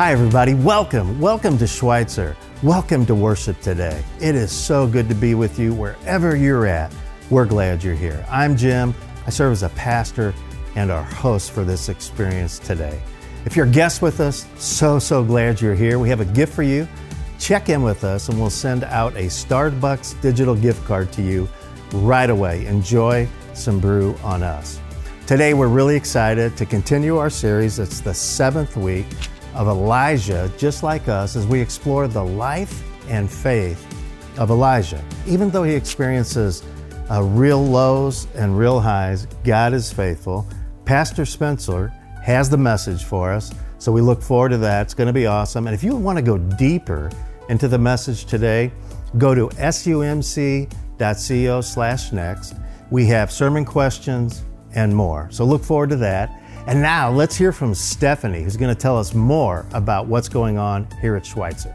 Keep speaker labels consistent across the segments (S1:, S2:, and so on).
S1: Hi, everybody. Welcome. Welcome to Schweitzer. Welcome to worship today. It is so good to be with you wherever you're at. We're glad you're here. I'm Jim. I serve as a pastor and our host for this experience today. If you're a guest with us, so, so glad you're here. We have a gift for you. Check in with us and we'll send out a Starbucks digital gift card to you right away. Enjoy some brew on us. Today, we're really excited to continue our series. It's the seventh week of Elijah, just like us, as we explore the life and faith of Elijah. Even though he experiences uh, real lows and real highs, God is faithful. Pastor Spencer has the message for us, so we look forward to that. It's going to be awesome. And if you want to go deeper into the message today, go to sumc.co slash next. We have sermon questions and more. So look forward to that. And now let's hear from Stephanie, who's going to tell us more about what's going on here at Schweitzer.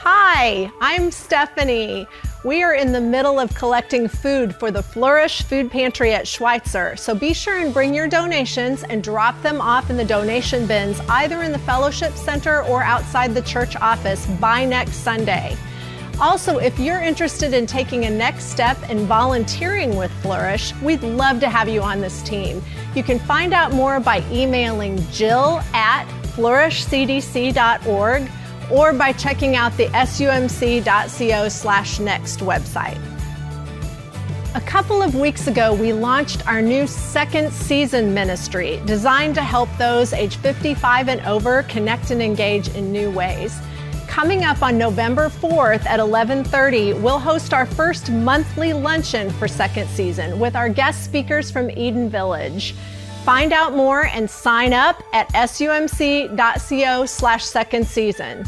S2: Hi, I'm Stephanie. We are in the middle of collecting food for the Flourish Food Pantry at Schweitzer, so be sure and bring your donations and drop them off in the donation bins either in the Fellowship Center or outside the church office by next Sunday. Also, if you're interested in taking a next step in volunteering with Flourish, we'd love to have you on this team. You can find out more by emailing jill at flourishcdc.org or by checking out the sumc.co slash next website. A couple of weeks ago, we launched our new second season ministry designed to help those age 55 and over connect and engage in new ways. Coming up on November 4th at 11:30, we'll host our first monthly luncheon for second season with our guest speakers from Eden Village. Find out more and sign up at sumc.co slash second season.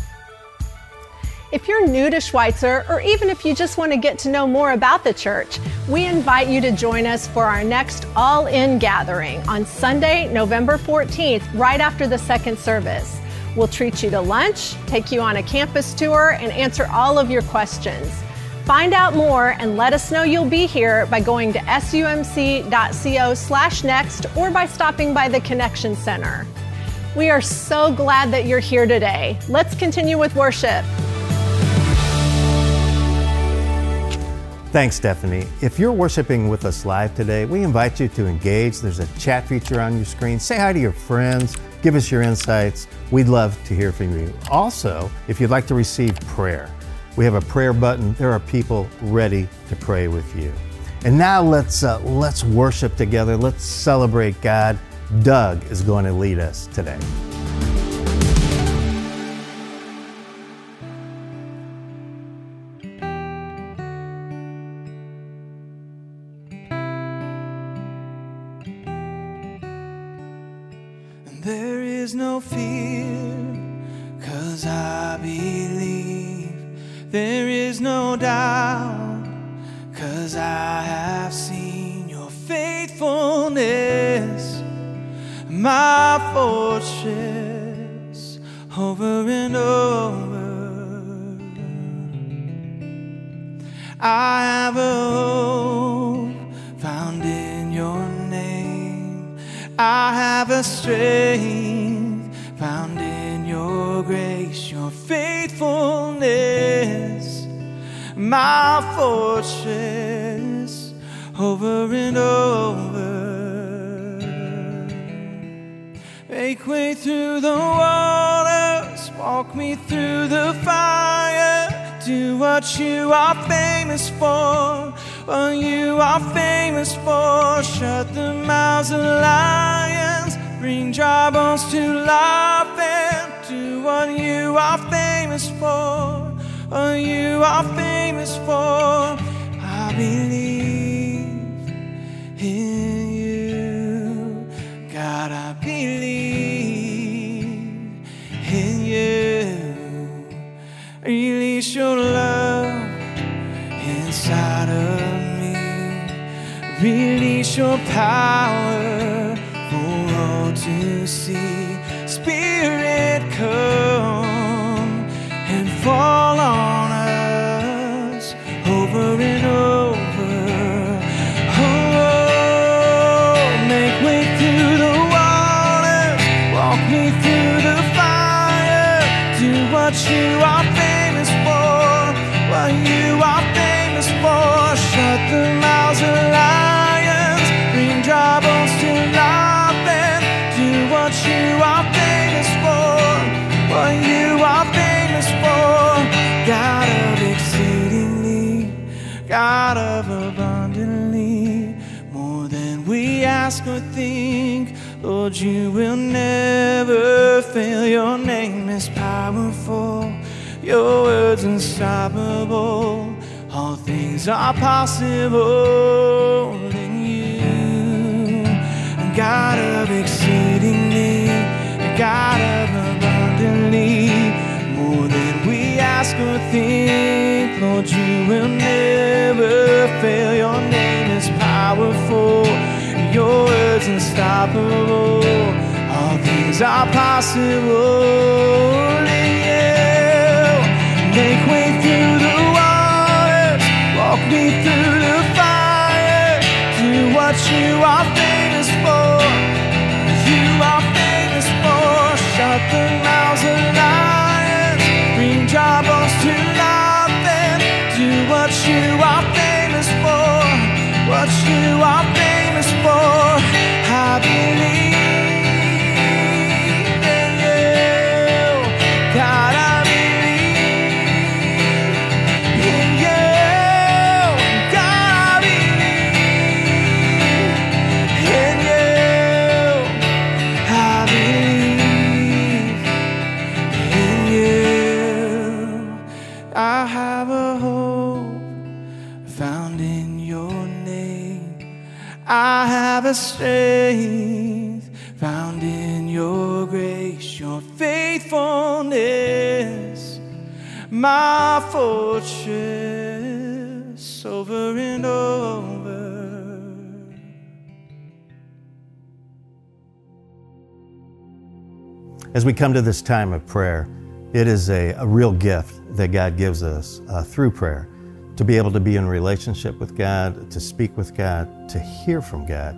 S2: If you're new to Schweitzer, or even if you just want to get to know more about the church, we invite you to join us for our next All In gathering on Sunday, November 14th, right after the second service. We'll treat you to lunch, take you on a campus tour, and answer all of your questions. Find out more and let us know you'll be here by going to sumc.co slash next or by stopping by the Connection Center. We are so glad that you're here today. Let's continue with worship.
S1: Thanks, Stephanie. If you're worshiping with us live today, we invite you to engage. There's a chat feature on your screen. Say hi to your friends, give us your insights. We'd love to hear from you. Also, if you'd like to receive prayer, we have a prayer button. There are people ready to pray with you. And now let's uh, let's worship together. Let's celebrate God. Doug is going to lead us today.
S3: Through the waters, walk me through the fire. Do what you are famous for, what you are famous for. Shut the mouths of lions, bring dry bones to life, and do what you are famous for, what you are famous for. I believe your love inside of me. Release your power for all to see. Spirit, come ask or think. Lord, you will never fail. Your name is powerful, your word's unstoppable. All things are possible in you. God of exceedingly, God of abundantly, more than we ask or think. Lord, you will never fail. Your name is powerful your words unstoppable. All things are possible in you. Make way through the waters, walk me through the fire. Do what you are famous for. You are famous for. Shut the mouths of lions, bring dry to life, and do what you are famous for. What you are famous for. I believe a strength found in your grace, your faithfulness, my fortress over and over.
S1: As we come to this time of prayer, it is a, a real gift that God gives us uh, through prayer to be able to be in relationship with God, to speak with God, to hear from God,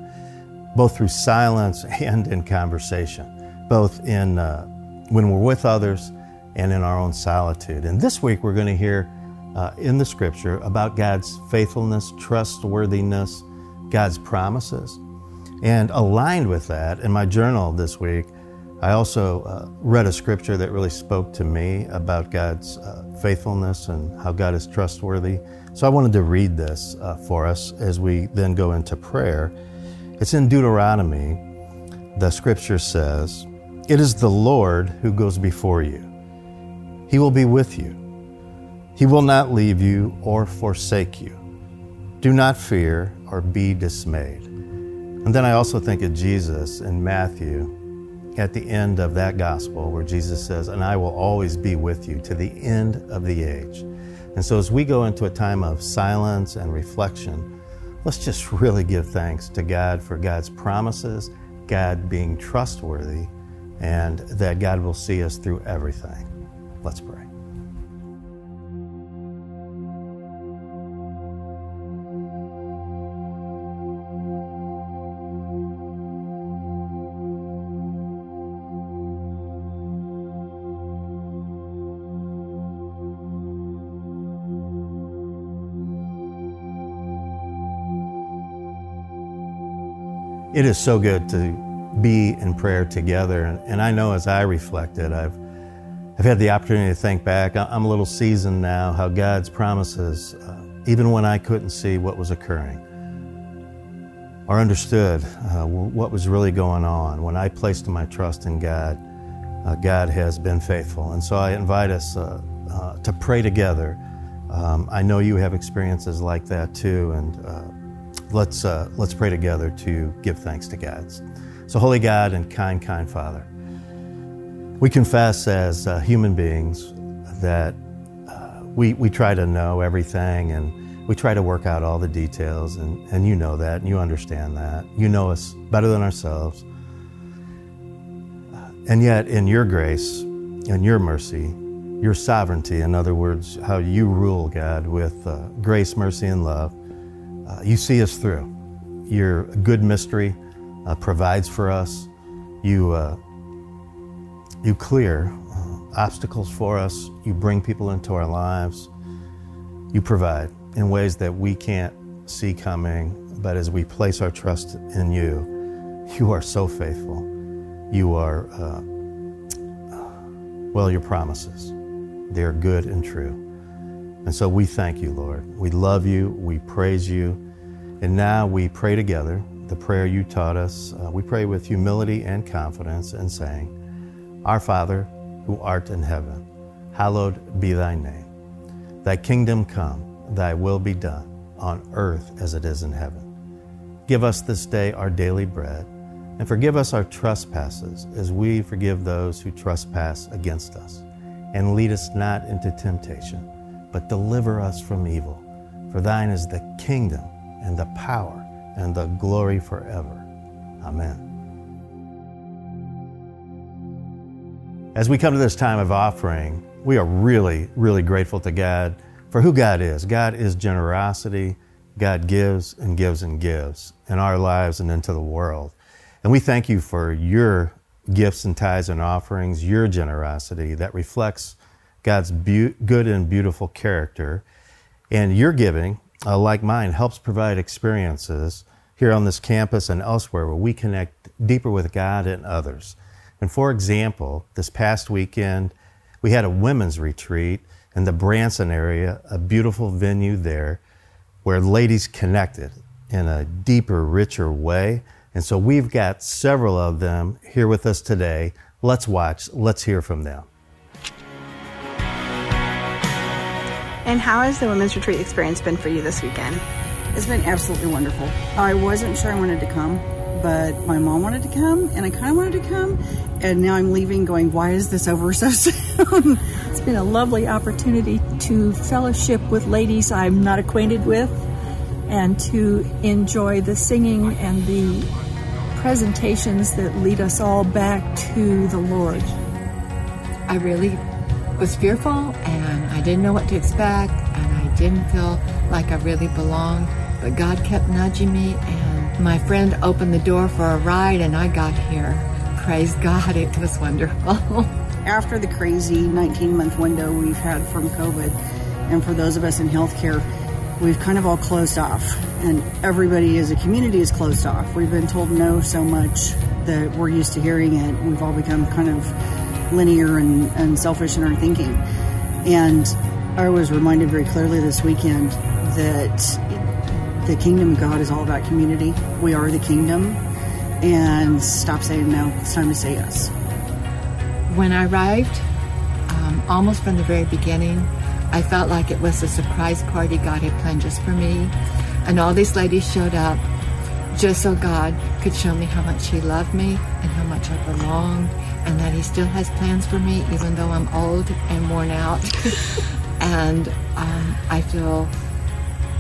S1: both through silence and in conversation, both in uh, when we're with others and in our own solitude. And this week we're going to hear uh, in the scripture about God's faithfulness, trustworthiness, God's promises. And aligned with that, in my journal this week, I also uh, read a scripture that really spoke to me about God's uh, faithfulness and how God is trustworthy. So I wanted to read this uh, for us as we then go into prayer. It's in Deuteronomy. The scripture says, It is the Lord who goes before you, He will be with you. He will not leave you or forsake you. Do not fear or be dismayed. And then I also think of Jesus in Matthew at the end of that gospel where Jesus says, And I will always be with you to the end of the age. And so as we go into a time of silence and reflection, let's just really give thanks to God for God's promises, God being trustworthy, and that God will see us through everything. Let's pray. It is so good to be in prayer together. And, and I know as I reflected, I've, I've had the opportunity to think back. I'm a little seasoned now, how God's promises, uh, even when I couldn't see what was occurring or understood uh, what was really going on, when I placed my trust in God, uh, God has been faithful. And so I invite us uh, uh, to pray together. Um, I know you have experiences like that too. And uh, let's, uh, let's pray together to give thanks to God. So, Holy God and kind, kind Father, we confess as uh, human beings that uh, we, we try to know everything and we try to work out all the details, and, and you know that and you understand that. You know us better than ourselves. And yet, in your grace and your mercy, your sovereignty, in other words, how you rule, God, with uh, grace, mercy, and love, uh, you see us through. Your good mystery uh, provides for us. You, uh, you clear uh, obstacles for us. You bring people into our lives. You provide in ways that we can't see coming. But as we place our trust in you, you are so faithful. You are, uh, well, your promises, they are good and true. And so we thank you, Lord. We love you. We praise you. And now we pray together the prayer you taught us. Uh, we pray with humility and confidence and saying, Our Father, who art in heaven, hallowed be thy name. Thy kingdom come, thy will be done, on earth as it is in heaven. Give us this day our daily bread, and forgive us our trespasses as we forgive those who trespass against us. And lead us not into temptation, but deliver us from evil. For thine is the kingdom and the power and the glory forever. Amen. As we come to this time of offering, we are really, really grateful to God for who God is. God is generosity. God gives and gives and gives in our lives and into the world. And we thank you for your gifts and tithes and offerings, your generosity that reflects God's be- good and beautiful character. And your giving, uh, like mine, helps provide experiences here on this campus and elsewhere where we connect deeper with God and others. And for example, this past weekend, we had a women's retreat in the Branson area, a beautiful venue there where ladies connected in a deeper, richer way. And so we've got several of them here with us today. Let's watch, let's hear from them.
S4: And how has the women's retreat experience been for you this weekend?
S5: It's been absolutely wonderful. I wasn't sure I wanted to come, but my mom wanted to come, and I kind of wanted to come, and now I'm leaving going, why is this over so soon?
S6: it's been a lovely opportunity to fellowship with ladies I'm not acquainted with and to enjoy the singing and the presentations that lead us all back to the Lord.
S7: I really was fearful and I didn't know what to expect and I didn't feel like I really belonged, but God kept nudging me and my friend opened the door for a ride and I got here. Praise God, it was wonderful.
S5: After the crazy 19 month window we've had from COVID, and for those of us in healthcare, we've kind of all closed off, and everybody as a community is closed off. We've been told no so much that we're used to hearing it. We've all become kind of linear and, and selfish in our thinking. And I was reminded very clearly this weekend that the kingdom of God is all about community. We are the kingdom, and stop saying no. It's time to say yes.
S7: When I arrived, um, almost from the very beginning, I felt like it was a surprise party God had planned just for me. And all these ladies showed up just so God could show me how much He loved me and how much I belonged and that He still has plans for me even though I'm old and worn out. and um, I feel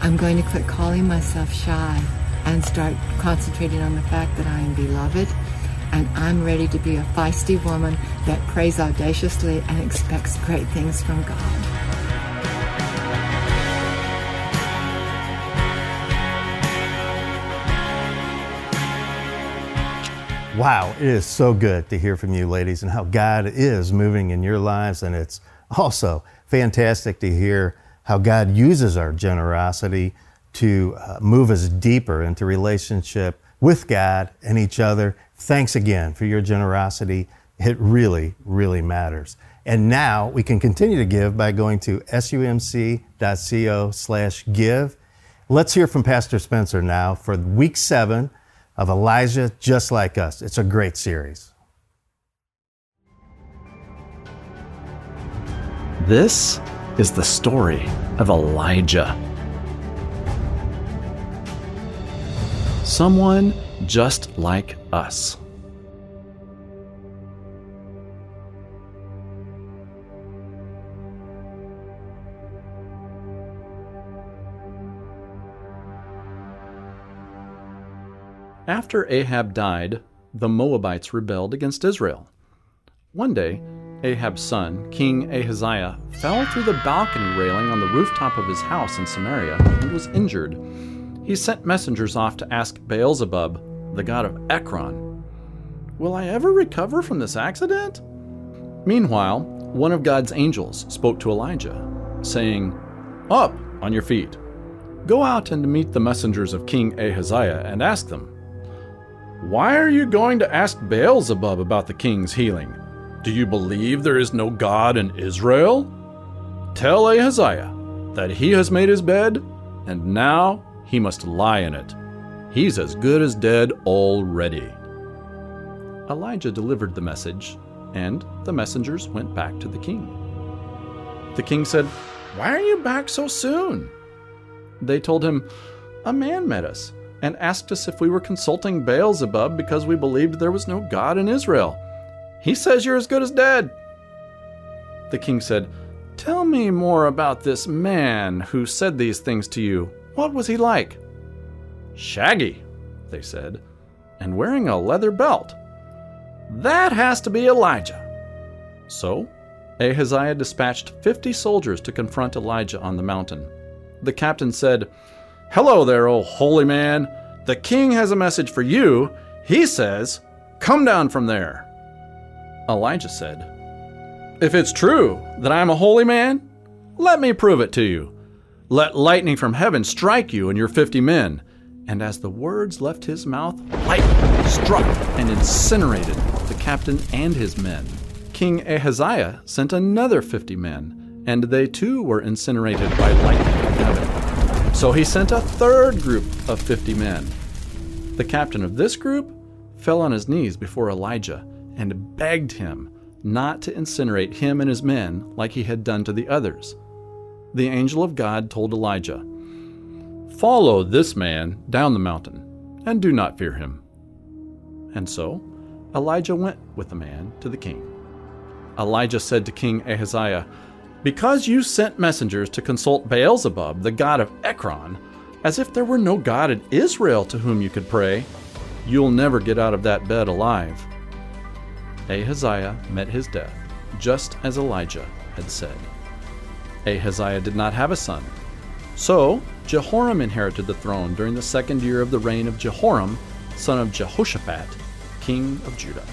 S7: I'm going to quit calling myself shy and start concentrating on the fact that I am beloved and I'm ready to be a feisty woman that prays audaciously and expects great things from God.
S1: Wow, it is so good to hear from you, ladies, and how God is moving in your lives. And it's also fantastic to hear how God uses our generosity to uh, move us deeper into relationship with God and each other. Thanks again for your generosity. It really, really matters. And now we can continue to give by going to sumc.co slash give. Let's hear from Pastor Spencer now for week seven of Elijah Just Like Us. It's a great series.
S8: This is the story of Elijah. Someone just like us. After Ahab died, the Moabites rebelled against Israel. One day, Ahab's son, King Ahaziah, fell through the balcony railing on the rooftop of his house in Samaria and was injured. He sent messengers off to ask Beelzebub, the god of Ekron, Will I ever recover from this accident? Meanwhile, one of God's angels spoke to Elijah, saying, Up on your feet. Go out and meet the messengers of King Ahaziah and ask them, Why are you going to ask Beelzebub about the king's healing? Do you believe there is no God in Israel? Tell Ahaziah that he has made his bed, and now he must lie in it. He's as good as dead already. Elijah delivered the message, and the messengers went back to the king. The king said, Why are you back so soon? They told him, A man met us and asked us if we were consulting Beelzebub because we believed there was no God in Israel. He says you're as good as dead. The king said, Tell me more about this man who said these things to you. What was he like? Shaggy, they said, and wearing a leather belt. That has to be Elijah. So, Ahaziah dispatched fifty soldiers to confront Elijah on the mountain. The captain said, Hello there, O holy man. The king has a message for you. He says, Come down from there. Elijah said, If it's true that I am a holy man, let me prove it to you. Let lightning from heaven strike you and your fifty men. And as the words left his mouth, lightning struck and incinerated the captain and his men. King Ahaziah sent another fifty men, and they too were incinerated by lightning from heaven. So he sent a third group of fifty men. The captain of this group fell on his knees before Elijah and begged him not to incinerate him and his men like he had done to the others. The angel of God told Elijah, Follow this man down the mountain, and do not fear him. And so Elijah went with the man to the king. Elijah said to King Ahaziah, Because you sent messengers to consult Beelzebub, the god of Ekron, as if there were no God in Israel to whom you could pray, you'll never get out of that bed alive. Ahaziah met his death, just as Elijah had said. Ahaziah did not have a son. So Jehoram inherited the throne during the second year of the reign of Jehoram, son of Jehoshaphat, king of Judah.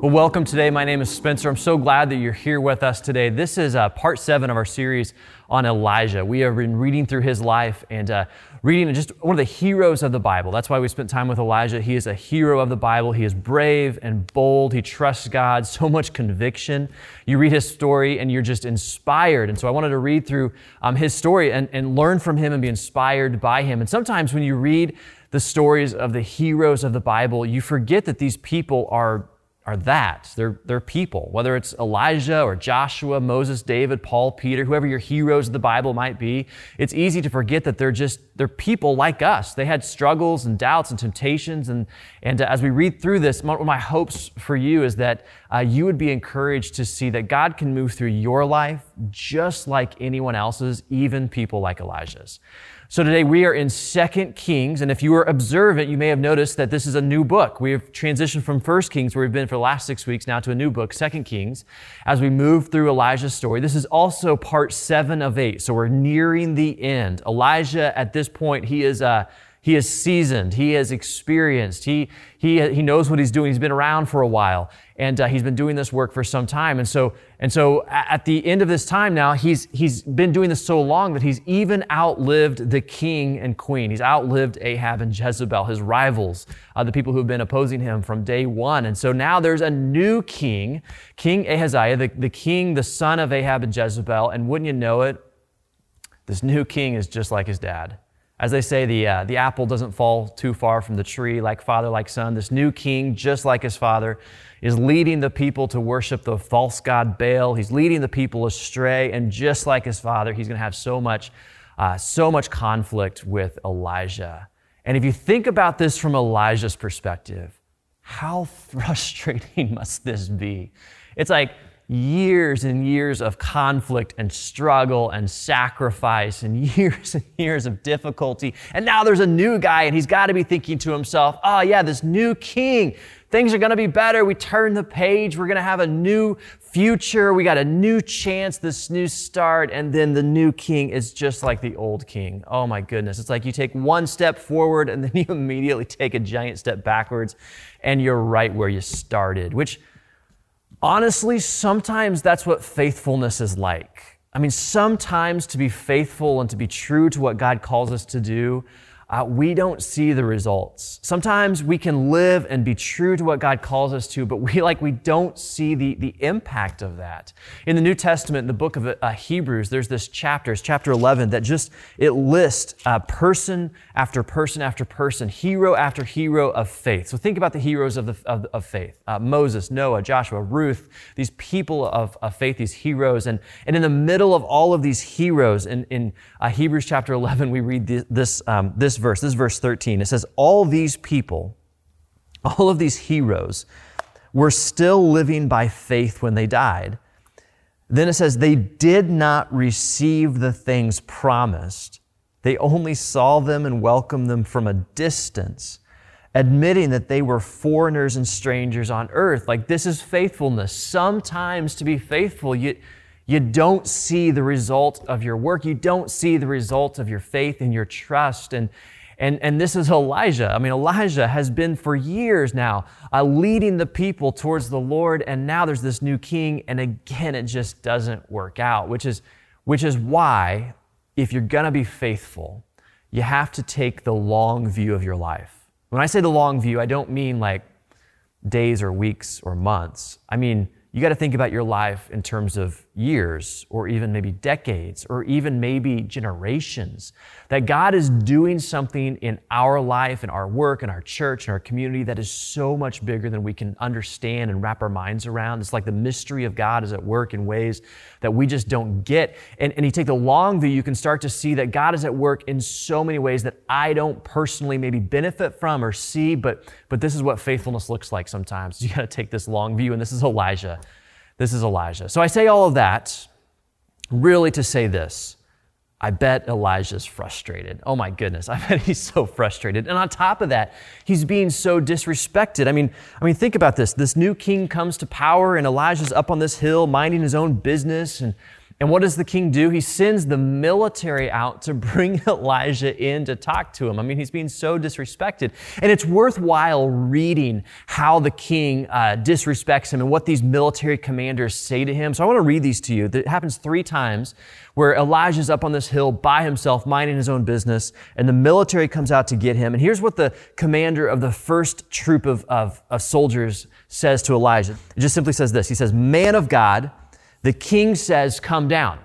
S9: Well, welcome today. My name is Spencer. I'm so glad that you're here with us today. This is uh, part seven of our series on Elijah. We have been reading through his life and uh, reading just one of the heroes of the Bible. That's why we spent time with Elijah. He is a hero of the Bible. He is brave and bold. He trusts God, so much conviction. You read his story and you're just inspired. And so I wanted to read through um, his story and, and learn from him and be inspired by him. And sometimes when you read the stories of the heroes of the Bible, you forget that these people are are that. They're, they're people, whether it's Elijah or Joshua, Moses, David, Paul, Peter, whoever your heroes of the Bible might be. It's easy to forget that they're just, they're people like us. They had struggles and doubts and temptations. And, and uh, as we read through this, one of my hopes for you is that uh, you would be encouraged to see that God can move through your life just like anyone else's, even people like Elijah's. So today we are in Second Kings, and if you were observant, you may have noticed that this is a new book. We have transitioned from First Kings, where we've been for the last six weeks, now to a new book, Second Kings, as we move through Elijah's story. This is also part seven of eight, so we're nearing the end. Elijah, at this point, he is uh, he is seasoned. He is experienced. He, he, he knows what he's doing. He's been around for a while and uh, he's been doing this work for some time. And so, and so at the end of this time now, he's, he's been doing this so long that he's even outlived the king and queen. He's outlived Ahab and Jezebel, his rivals, uh, the people who have been opposing him from day one. And so now there's a new king, King Ahaziah, the, the king, the son of Ahab and Jezebel. And wouldn't you know it, this new king is just like his dad. As they say, the, uh, the apple doesn't fall too far from the tree, like father, like son. This new king, just like his father, is leading the people to worship the false god Baal. He's leading the people astray, and just like his father, he's going to have so much, uh, so much conflict with Elijah. And if you think about this from Elijah's perspective, how frustrating must this be? It's like, years and years of conflict and struggle and sacrifice and years and years of difficulty. And now there's a new guy, and he's got to be thinking to himself, oh, yeah, this new king, things are going to be better. We turn the page. We're going to have a new future. We got a new chance, this new start. And then the new king is just like the old king. Oh my goodness. It's like you take one step forward and then you immediately take a giant step backwards and you're right where you started, which honestly, sometimes that's what faithfulness is like. I mean, sometimes to be faithful and to be true to what God calls us to do, uh, we don't see the results. Sometimes we can live and be true to what God calls us to, but we like we don't see the, the impact of that. In the New Testament, in the book of uh, Hebrews, there's this chapter, it's chapter 11, that just it lists uh, person after person after person, hero after hero of faith. So think about the heroes of, the, of, of faith: uh, Moses, Noah, Joshua, Ruth. These people of, of faith, these heroes, and and in the middle of all of these heroes, in in uh, Hebrews chapter 11, we read this this, um, this verse. This is verse 13. It says, All these people, all of these heroes, were still living by faith when they died. Then it says, They did not receive the things promised. They only saw them and welcomed them from a distance, admitting that they were foreigners and strangers on earth. Like, this is faithfulness. Sometimes to be faithful, you, you don't see the result of your work. You don't see the result of your faith and your trust. And, and, and this is Elijah. I mean, Elijah has been for years now uh, leading the people towards the Lord, and now there's this new king, and again, it just doesn't work out, which is, which is why, if you're going to be faithful, you have to take the long view of your life. When I say the long view, I don't mean like days or weeks or months. I mean, you got to think about your life in terms of years or even maybe decades or even maybe generations. That God is doing something in our life and our work and our church and our community that is so much bigger than we can understand and wrap our minds around. It's like the mystery of God is at work in ways that we just don't get. And, and you take the long view, you can start to see that God is at work in so many ways that I don't personally maybe benefit from or see, but, but this is what faithfulness looks like sometimes. You got to take this long view, and this is Elijah. This is Elijah. So I say all of that really to say this. I bet Elijah's frustrated. Oh my goodness, I bet he's so frustrated. And on top of that, he's being so disrespected. I mean, I mean, think about this. This new king comes to power, and Elijah's up on this hill minding his own business, and and what does the king do? He sends the military out to bring Elijah in to talk to him. I mean, he's being so disrespected. And it's worthwhile reading how the king uh, disrespects him and what these military commanders say to him. So I want to read these to you. It happens three times where Elijah's up on this hill by himself, minding his own business, and the military comes out to get him. And here's what the commander of the first troop of, of, of soldiers says to Elijah. It just simply says this. He says, Man of God, the king says, Come down.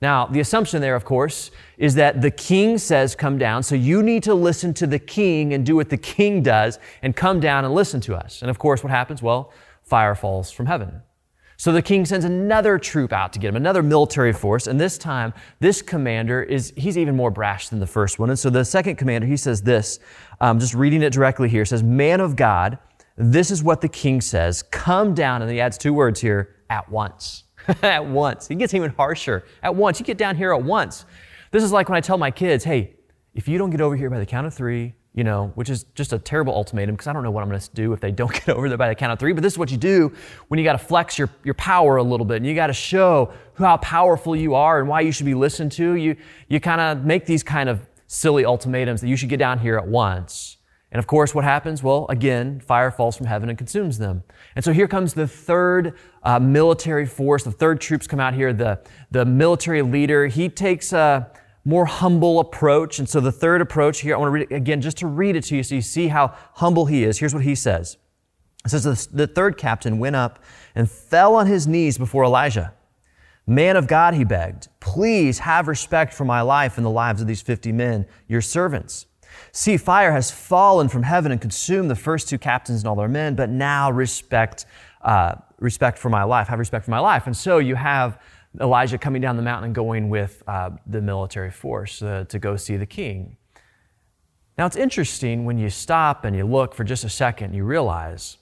S9: Now, the assumption there, of course, is that the king says, Come down. So you need to listen to the king and do what the king does and come down and listen to us. And of course, what happens? Well, fire falls from heaven. So the king sends another troop out to get him, another military force. And this time, this commander is, he's even more brash than the first one. And so the second commander, he says this, um, just reading it directly here, says, Man of God, this is what the king says. Come down. And he adds two words here, at once. at once. He gets even harsher. At once. You get down here at once. This is like when I tell my kids, hey, if you don't get over here by the count of three, you know, which is just a terrible ultimatum because I don't know what I'm going to do if they don't get over there by the count of three. But this is what you do when you got to flex your, your power a little bit and you got to show how powerful you are and why you should be listened to. You, you kind of make these kind of silly ultimatums that you should get down here at once. And of course, what happens? Well, again, fire falls from heaven and consumes them. And so here comes the third uh, military force. The third troops come out here. The, the military leader, he takes a more humble approach. And so the third approach here, I want to read it again just to read it to you so you see how humble he is. Here's what he says. It says, The third captain went up and fell on his knees before Elijah. Man of God, he begged, please have respect for my life and the lives of these 50 men, your servants. See, fire has fallen from heaven and consumed the first two captains and all their men, but now respect, uh, respect for my life. Have respect for my life. And so you have Elijah coming down the mountain and going with uh, the military force uh, to go see the king. Now it's interesting when you stop and you look for just a second, you realize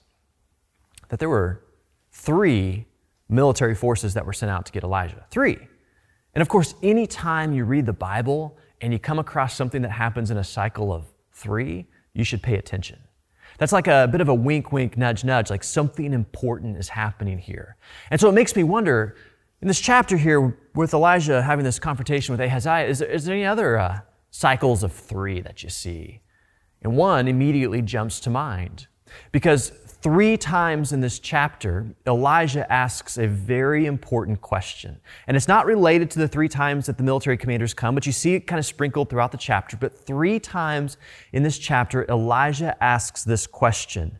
S9: that there were three military forces that were sent out to get Elijah. Three. And of course, anytime you read the Bible, and you come across something that happens in a cycle of three, you should pay attention. That's like a bit of a wink, wink, nudge, nudge, like something important is happening here. And so it makes me wonder in this chapter here, with Elijah having this confrontation with Ahaziah, is there, is there any other uh, cycles of three that you see? And one immediately jumps to mind because three times in this chapter, Elijah asks a very important question. And it's not related to the three times that the military commanders come, but you see it kind of sprinkled throughout the chapter. But three times in this chapter, Elijah asks this question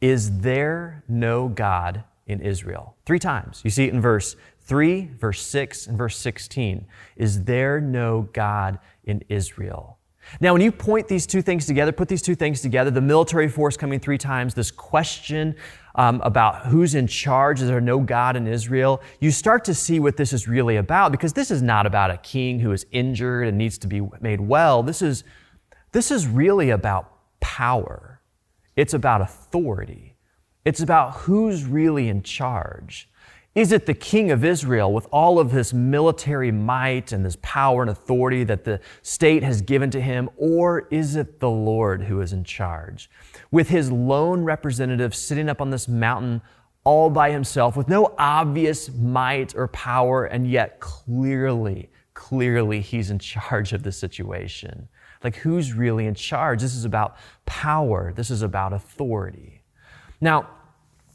S9: Is there no God in Israel? Three times. You see it in verse 3, verse 6, and verse 16. Is there no God in Israel? Now, when you point these two things together, put these two things together, the military force coming three times, this question um, about who's in charge, is there no God in Israel, you start to see what this is really about because this is not about a king who is injured and needs to be made well. This is, this is really about power, it's about authority, it's about who's really in charge. Is it the king of Israel with all of his military might and this power and authority that the state has given to him? Or is it the Lord who is in charge? With his lone representative sitting up on this mountain all by himself with no obvious might or power, and yet clearly, clearly he's in charge of the situation. Like, who's really in charge? This is about power, this is about authority. Now,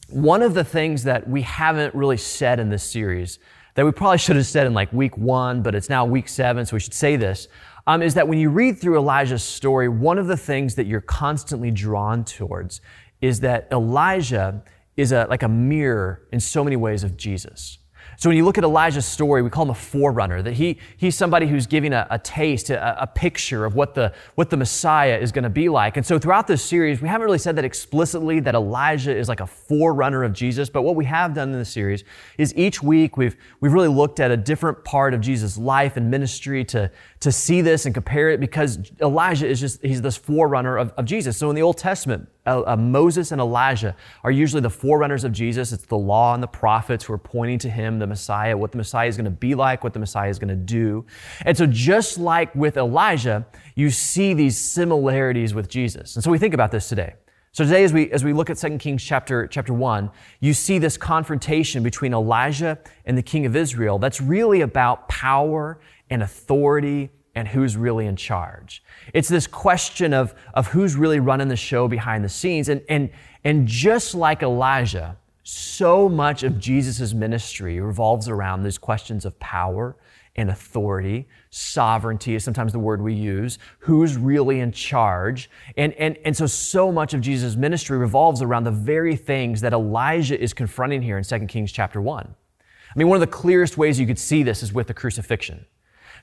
S9: one of the things that we haven't really said in this series, that we probably should have said in like week one, but it's now week seven, so we should say this, um, is that when you read through Elijah's story, one of the things that you're constantly drawn towards is that Elijah is a, like a mirror in so many ways of Jesus. So when you look at Elijah's story, we call him a forerunner, that he, he's somebody who's giving a, a taste, a, a, picture of what the, what the Messiah is going to be like. And so throughout this series, we haven't really said that explicitly that Elijah is like a forerunner of Jesus, but what we have done in the series is each week we've, we've really looked at a different part of Jesus' life and ministry to, to see this and compare it because Elijah is just, he's this forerunner of, of Jesus. So in the Old Testament, uh, Moses and Elijah are usually the forerunners of Jesus. It's the law and the prophets who are pointing to him, the Messiah, what the Messiah is going to be like, what the Messiah is going to do. And so just like with Elijah, you see these similarities with Jesus. And so we think about this today. So today, as we, as we look at 2 Kings chapter, chapter 1, you see this confrontation between Elijah and the king of Israel that's really about power and authority and who's really in charge. It's this question of, of who's really running the show behind the scenes. And, and, and just like Elijah, so much of Jesus' ministry revolves around these questions of power and authority. Sovereignty is sometimes the word we use. Who's really in charge? And, and, and so, so much of Jesus' ministry revolves around the very things that Elijah is confronting here in 2 Kings chapter 1. I mean, one of the clearest ways you could see this is with the crucifixion.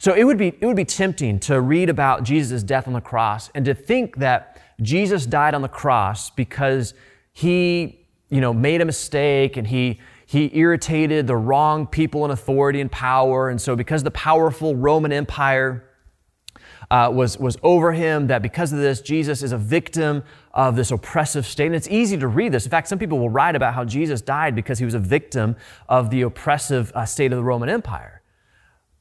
S9: So it would be, it would be tempting to read about Jesus' death on the cross and to think that Jesus died on the cross because he, you know, made a mistake and he, he irritated the wrong people in authority and power. And so because the powerful Roman Empire uh, was, was over him, that because of this, Jesus is a victim of this oppressive state. And it's easy to read this. In fact, some people will write about how Jesus died because he was a victim of the oppressive uh, state of the Roman Empire.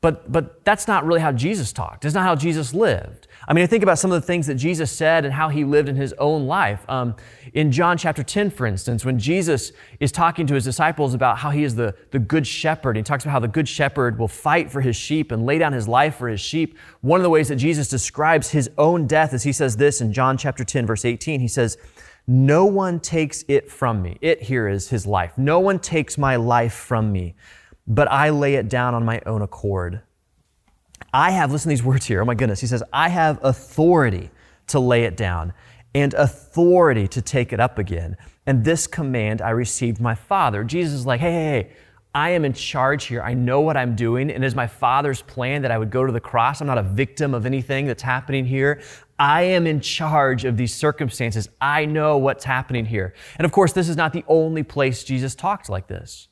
S9: But, but that's not really how Jesus talked. It's not how Jesus lived. I mean, I think about some of the things that Jesus said and how he lived in his own life. Um, in John chapter 10, for instance, when Jesus is talking to his disciples about how he is the, the good shepherd, he talks about how the good shepherd will fight for his sheep and lay down his life for his sheep. One of the ways that Jesus describes his own death is he says this in John chapter 10, verse 18. He says, No one takes it from me. It here is his life. No one takes my life from me but I lay it down on my own accord. I have, listen to these words here. Oh my goodness. He says, I have authority to lay it down and authority to take it up again. And this command I received my Father. Jesus is like, hey, hey, hey, I am in charge here. I know what I'm doing. And it is my Father's plan that I would go to the cross. I'm not a victim of anything that's happening here. I am in charge of these circumstances. I know what's happening here. And of course, this is not the only place Jesus talked like this.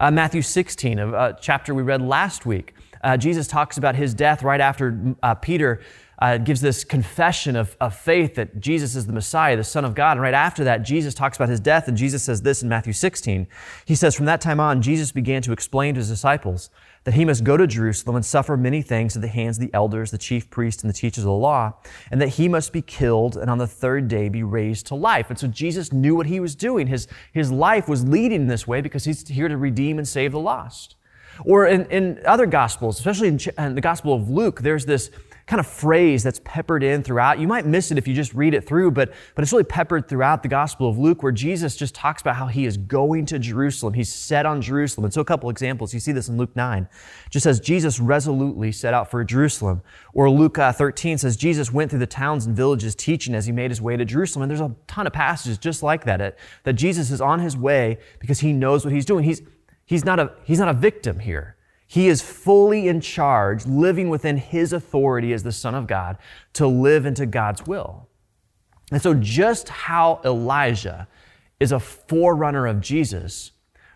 S9: Uh, Matthew 16, a, chapter we read last week, uh, Jesus talks about his death right after uh, Peter uh, gives this confession of, of faith that Jesus is the Messiah, the Son of God. And right after that, Jesus talks about his death, and Jesus says this in Matthew 16. He says, From that time on, Jesus began to explain to his disciples that he must go to Jerusalem and suffer many things at the hands of the elders, the chief priests, and the teachers of the law, and that he must be killed and on the third day be raised to life. And so Jesus knew what he was doing. His, his life was leading this way because he's here to redeem and save the lost. Or in, in other gospels, especially in, in the Gospel of Luke, there's this kind of phrase that's peppered in throughout. You might miss it if you just read it through, but, but it's really peppered throughout the Gospel of Luke where Jesus just talks about how he is going to Jerusalem. He's set on Jerusalem. And so a couple examples. You see this in Luke 9. Just says Jesus resolutely set out for Jerusalem. Or Luke uh, 13 says Jesus went through the towns and villages teaching as he made his way to Jerusalem. And there's a ton of passages just like that, that Jesus is on his way because he knows what he's doing. He's, he's, not, a, he's not a victim here. He is fully in charge, living within his authority as the Son of God to live into God's will. And so, just how Elijah is a forerunner of Jesus,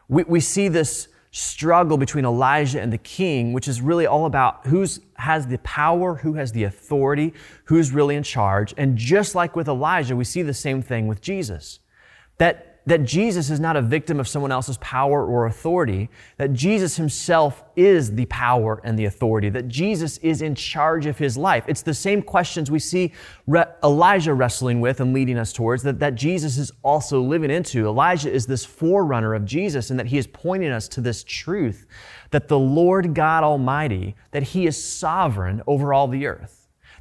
S9: we, we see this struggle between Elijah and the king, which is really all about who has the power, who has the authority, who's really in charge. And just like with Elijah, we see the same thing with Jesus. That that Jesus is not a victim of someone else's power or authority, that Jesus himself is the power and the authority, that Jesus is in charge of his life. It's the same questions we see Elijah wrestling with and leading us towards that, that Jesus is also living into. Elijah is this forerunner of Jesus and that he is pointing us to this truth that the Lord God Almighty, that he is sovereign over all the earth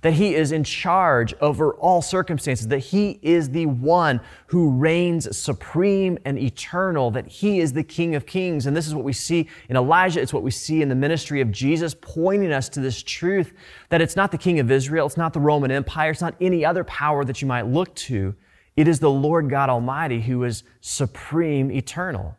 S9: that He is in charge over all circumstances, that He is the one who reigns supreme and eternal, that He is the King of Kings. And this is what we see in Elijah. It's what we see in the ministry of Jesus, pointing us to this truth that it's not the King of Israel, it's not the Roman Empire, it's not any other power that you might look to. It is the Lord God Almighty who is supreme, eternal.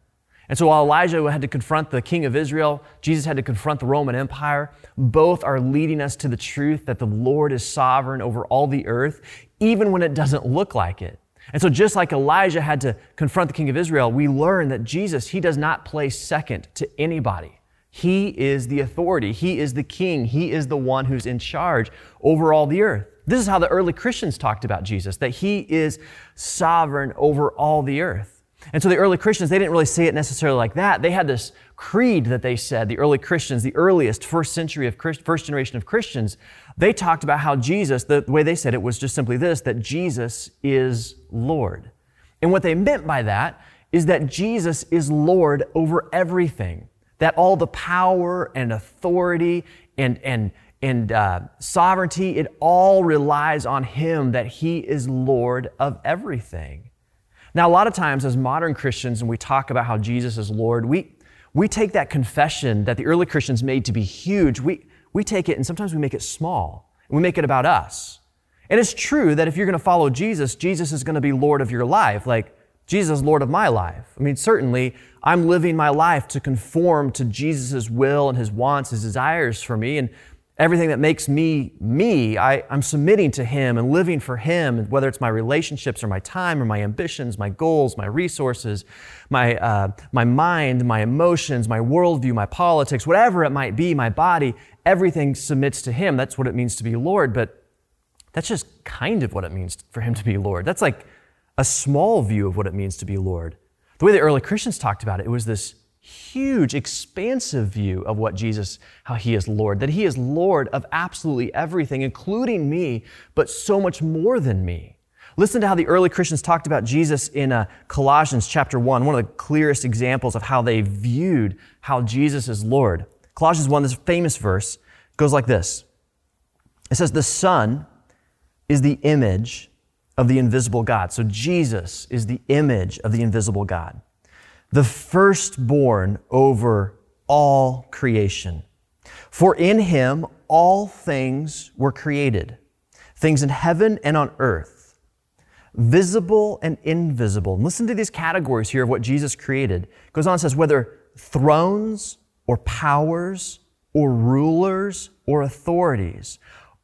S9: And so while Elijah had to confront the king of Israel, Jesus had to confront the Roman Empire. Both are leading us to the truth that the Lord is sovereign over all the earth, even when it doesn't look like it. And so just like Elijah had to confront the king of Israel, we learn that Jesus, he does not play second to anybody. He is the authority. He is the king. He is the one who's in charge over all the earth. This is how the early Christians talked about Jesus, that he is sovereign over all the earth. And so the early Christians, they didn't really say it necessarily like that. They had this creed that they said, the early Christians, the earliest first century of Christ, first generation of Christians, they talked about how Jesus, the way they said it was just simply this, that Jesus is Lord. And what they meant by that is that Jesus is Lord over everything. That all the power and authority and, and, and uh, sovereignty, it all relies on Him, that He is Lord of everything. Now, a lot of times as modern Christians, when we talk about how Jesus is Lord, we, we take that confession that the early Christians made to be huge, we, we take it and sometimes we make it small. We make it about us. And it's true that if you're going to follow Jesus, Jesus is going to be Lord of your life. Like, Jesus is Lord of my life. I mean, certainly, I'm living my life to conform to Jesus' will and his wants, his desires for me. And Everything that makes me me, I, am submitting to Him and living for Him, whether it's my relationships or my time or my ambitions, my goals, my resources, my, uh, my mind, my emotions, my worldview, my politics, whatever it might be, my body, everything submits to Him. That's what it means to be Lord, but that's just kind of what it means for Him to be Lord. That's like a small view of what it means to be Lord. The way the early Christians talked about it, it was this huge, expansive view of what Jesus, how he is Lord, that he is Lord of absolutely everything, including me, but so much more than me. Listen to how the early Christians talked about Jesus in uh, Colossians chapter 1, one of the clearest examples of how they viewed how Jesus is Lord. Colossians 1, this famous verse, goes like this It says, The Son is the image of the invisible God. So Jesus is the image of the invisible God the firstborn over all creation. For in him all things were created, things in heaven and on earth, visible and invisible. And listen to these categories here of what Jesus created. It goes on and says, whether thrones or powers or rulers or authorities,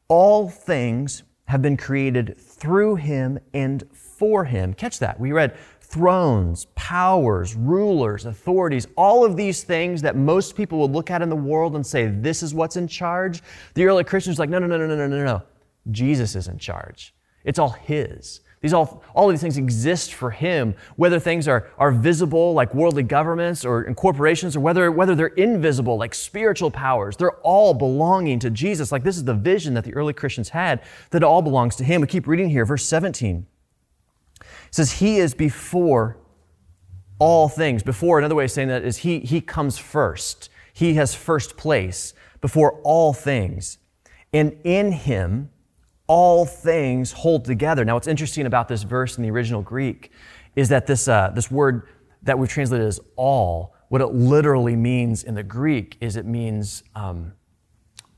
S9: all things have been created through him and for him. Catch that. We read thrones, powers, rulers, authorities, all of these things that most people would look at in the world and say, this is what's in charge. The early Christians like, no, no, no, no, no, no, no. Jesus is in charge. It's all His. These all, all of these things exist for him, whether things are, are visible like worldly governments or corporations, or whether, whether they're invisible like spiritual powers. They're all belonging to Jesus. Like this is the vision that the early Christians had, that all belongs to him. We keep reading here, verse 17. It says, He is before all things. Before, another way of saying that is He, he comes first. He has first place before all things. And in Him, all things hold together. Now, what's interesting about this verse in the original Greek is that this, uh, this word that we've translated as all, what it literally means in the Greek is it means um,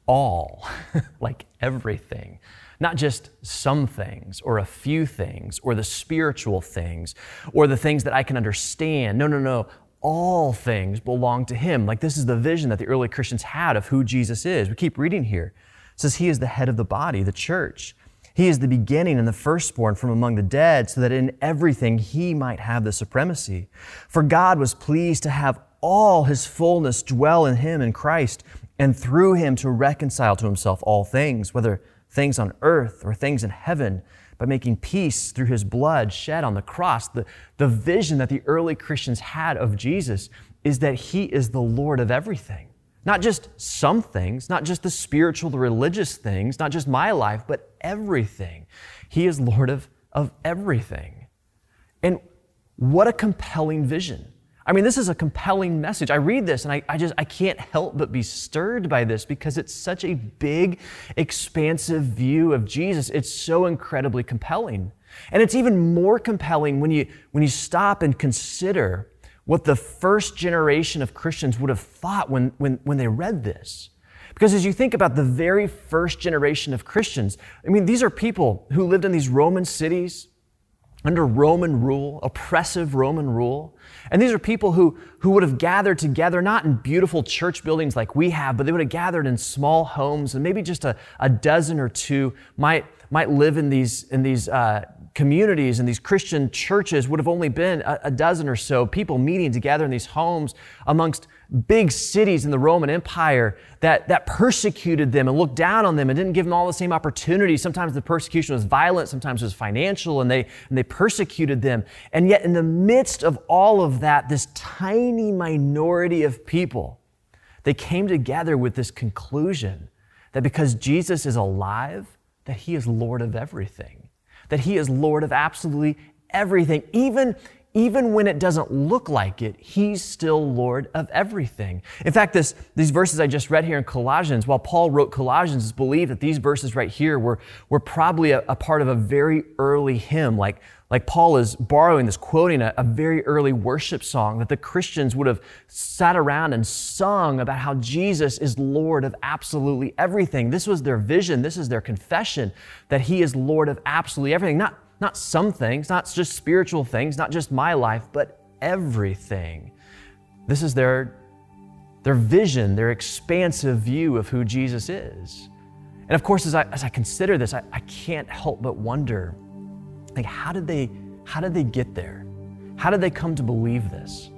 S9: all, like everything. Not just some things or a few things or the spiritual things or the things that I can understand. No, no, no. All things belong to Him. Like this is the vision that the early Christians had of who Jesus is. We keep reading here says he is the head of the body, the church. He is the beginning and the firstborn from among the dead, so that in everything he might have the supremacy. For God was pleased to have all his fullness dwell in him in Christ, and through him to reconcile to himself all things, whether things on earth or things in heaven, by making peace through his blood shed on the cross. The, the vision that the early Christians had of Jesus is that he is the Lord of everything. Not just some things, not just the spiritual, the religious things, not just my life, but everything. He is Lord of, of everything. And what a compelling vision. I mean, this is a compelling message. I read this and I, I just I can't help but be stirred by this because it's such a big, expansive view of Jesus. It's so incredibly compelling. And it's even more compelling when you when you stop and consider what the first generation of Christians would have thought when, when, when they read this. Because as you think about the very first generation of Christians, I mean, these are people who lived in these Roman cities under Roman rule, oppressive Roman rule. And these are people who, who would have gathered together, not in beautiful church buildings like we have, but they would have gathered in small homes, and maybe just a, a dozen or two might, might live in these, in these uh, communities and these Christian churches would have only been a, a, dozen or so people meeting together in these homes amongst big cities in the Roman Empire that, that persecuted them and looked down on them and didn't give them all the same opportunities. Sometimes the persecution was violent, sometimes it was financial, and they, and they persecuted them. And yet, in the midst of all of that, this tiny minority of people, they came together with this conclusion that because Jesus is alive, that he is Lord of everything that He is Lord of absolutely everything. Even, even when it doesn't look like it, He's still Lord of everything. In fact, this, these verses I just read here in Colossians, while Paul wrote Colossians, it's believed that these verses right here were, were probably a, a part of a very early hymn, like, like Paul is borrowing this, quoting a, a, very early worship song that the Christians would have sat around and sung about how Jesus is Lord of absolutely everything. This was their vision. This is their confession that He is Lord of absolutely everything. Not, not some things, not just spiritual things, not just my life, but everything. This is their, their vision, their expansive view of who Jesus is. And of course, as I, as I consider this, I, I can't help but wonder like, how did they, how did they get there? How did they come to believe this?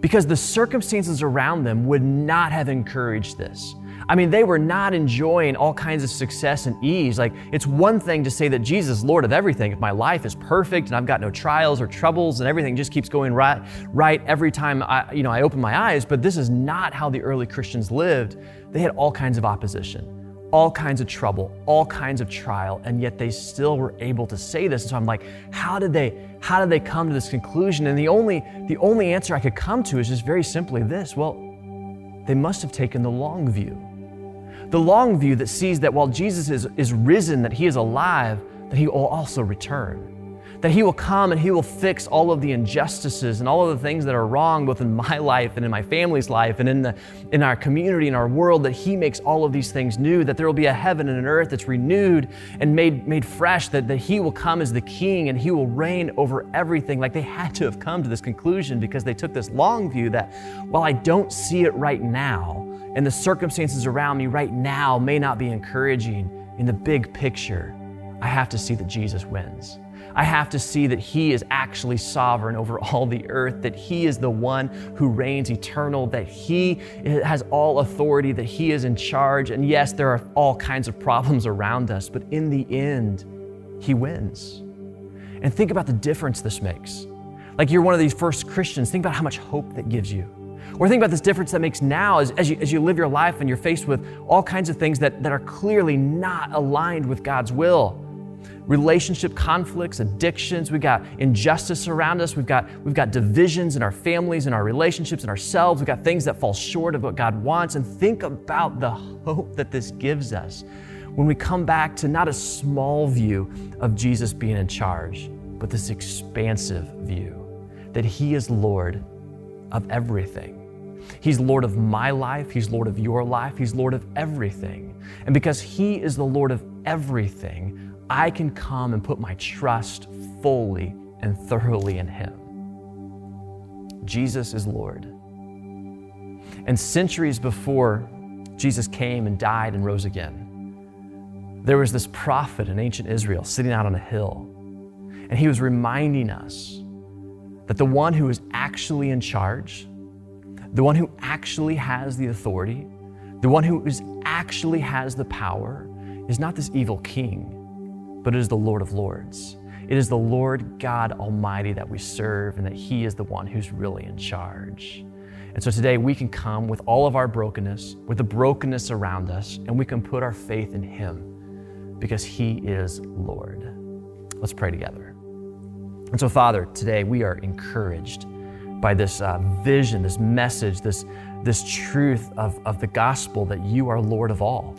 S9: Because the circumstances around them would not have encouraged this. I mean, they were not enjoying all kinds of success and ease. Like, it's one thing to say that Jesus is Lord of everything. If my life is perfect and I've got no trials or troubles and everything just keeps going right, right every time I, you know, I open my eyes, but this is not how the early Christians lived. They had all kinds of opposition all kinds of trouble, all kinds of trial, and yet they still were able to say this. And so I'm like, how did they, how did they come to this conclusion? And the only, the only answer I could come to is just very simply this. Well, they must have taken the long view. The long view that sees that while Jesus is, is risen, that he is alive, that he will also return that He will come and He will fix all of the injustices and all of the things that are wrong, both in my life and in my family's life and in, the, in our community, in our world, that He makes all of these things new, that there will be a heaven and an earth that's renewed and made, made fresh, that, that He will come as the King and He will reign over everything. Like they had to have come to this conclusion because they took this long view that while I don't see it right now, and the circumstances around me right now may not be encouraging in the big picture, I have to see that Jesus wins. I have to see that He is actually sovereign over all the earth, that He is the one who reigns eternal, that He has all authority, that He is in charge. And yes, there are all kinds of problems around us, but in the end, He wins. And think about the difference this makes. Like you're one of these first Christians, think about how much hope that gives you. Or think about this difference that makes now as, as, you, as you live your life and you're faced with all kinds of things that, that are clearly not aligned with God's will relationship conflicts, addictions, we've got injustice around us, we've got, we've got divisions in our families, in our relationships, in ourselves, we've got things that fall short of what God wants. And think about the hope that this gives us when we come back to not a small view of Jesus being in charge, but this expansive view that He is Lord of everything. He's Lord of my life. He's Lord of your life. He's Lord of everything. And because He is the Lord of everything, I can come and put my trust fully and thoroughly in Him. Jesus is Lord. And centuries before Jesus came and died and rose again, there was this prophet in ancient Israel sitting out on a hill, and he was reminding us that the one who is actually in charge, the one who actually has the authority, the one who is actually has the power, is not this evil king but it is the Lord of Lords. It is the Lord God Almighty that we serve, and that He is the one who's really in charge. And so today we can come with all of our brokenness, with the brokenness around us, and we can put our faith in Him because He is Lord. Let's pray together. And so, Father, today we are encouraged by this uh, vision, this message, this, this truth of, of the gospel that you are Lord of all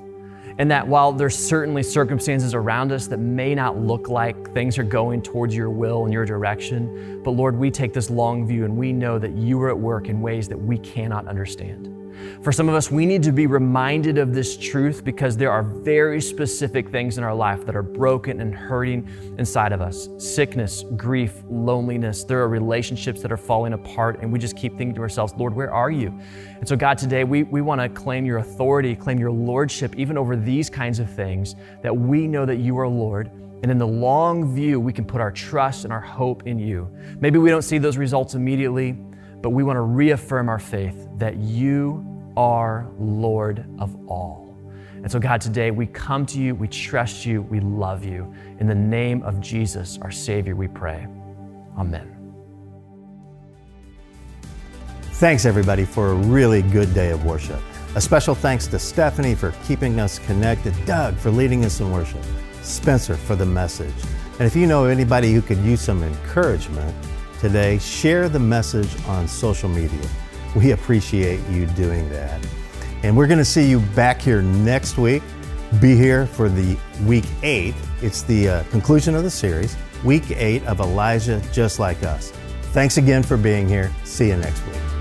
S9: and that while there's certainly circumstances around us that may not look like things are going towards your will and your direction, but Lord, we take this long view and we know that you are at work in ways that we cannot understand. For some of us, we need to be reminded of this truth because there are very specific things in our life that are broken and hurting inside of us sickness, grief, loneliness. There are relationships that are falling apart, and we just keep thinking to ourselves, Lord, where are you? And so, God, today we, we want to claim your authority, claim your lordship, even over these kinds of things, that we know that you are Lord. And in the long view, we can put our trust and our hope in you. Maybe we don't see those results immediately, but we want to reaffirm our faith that you are Lord of all. And so, God, today we come to you, we trust you, we love you. In the name of Jesus, our Savior, we pray. Amen.
S1: Thanks, everybody, for a really good day of worship. A special thanks to Stephanie for keeping us connected, Doug for leading us in worship, Spencer for the message. And if you know anybody who could use some encouragement today, share the message on social media. We appreciate you doing that. And we're going to see you back here next week. Be here for the week eight. It's the uh, conclusion of the series, week eight of Elijah Just Like Us. Thanks again for being here. See you next week.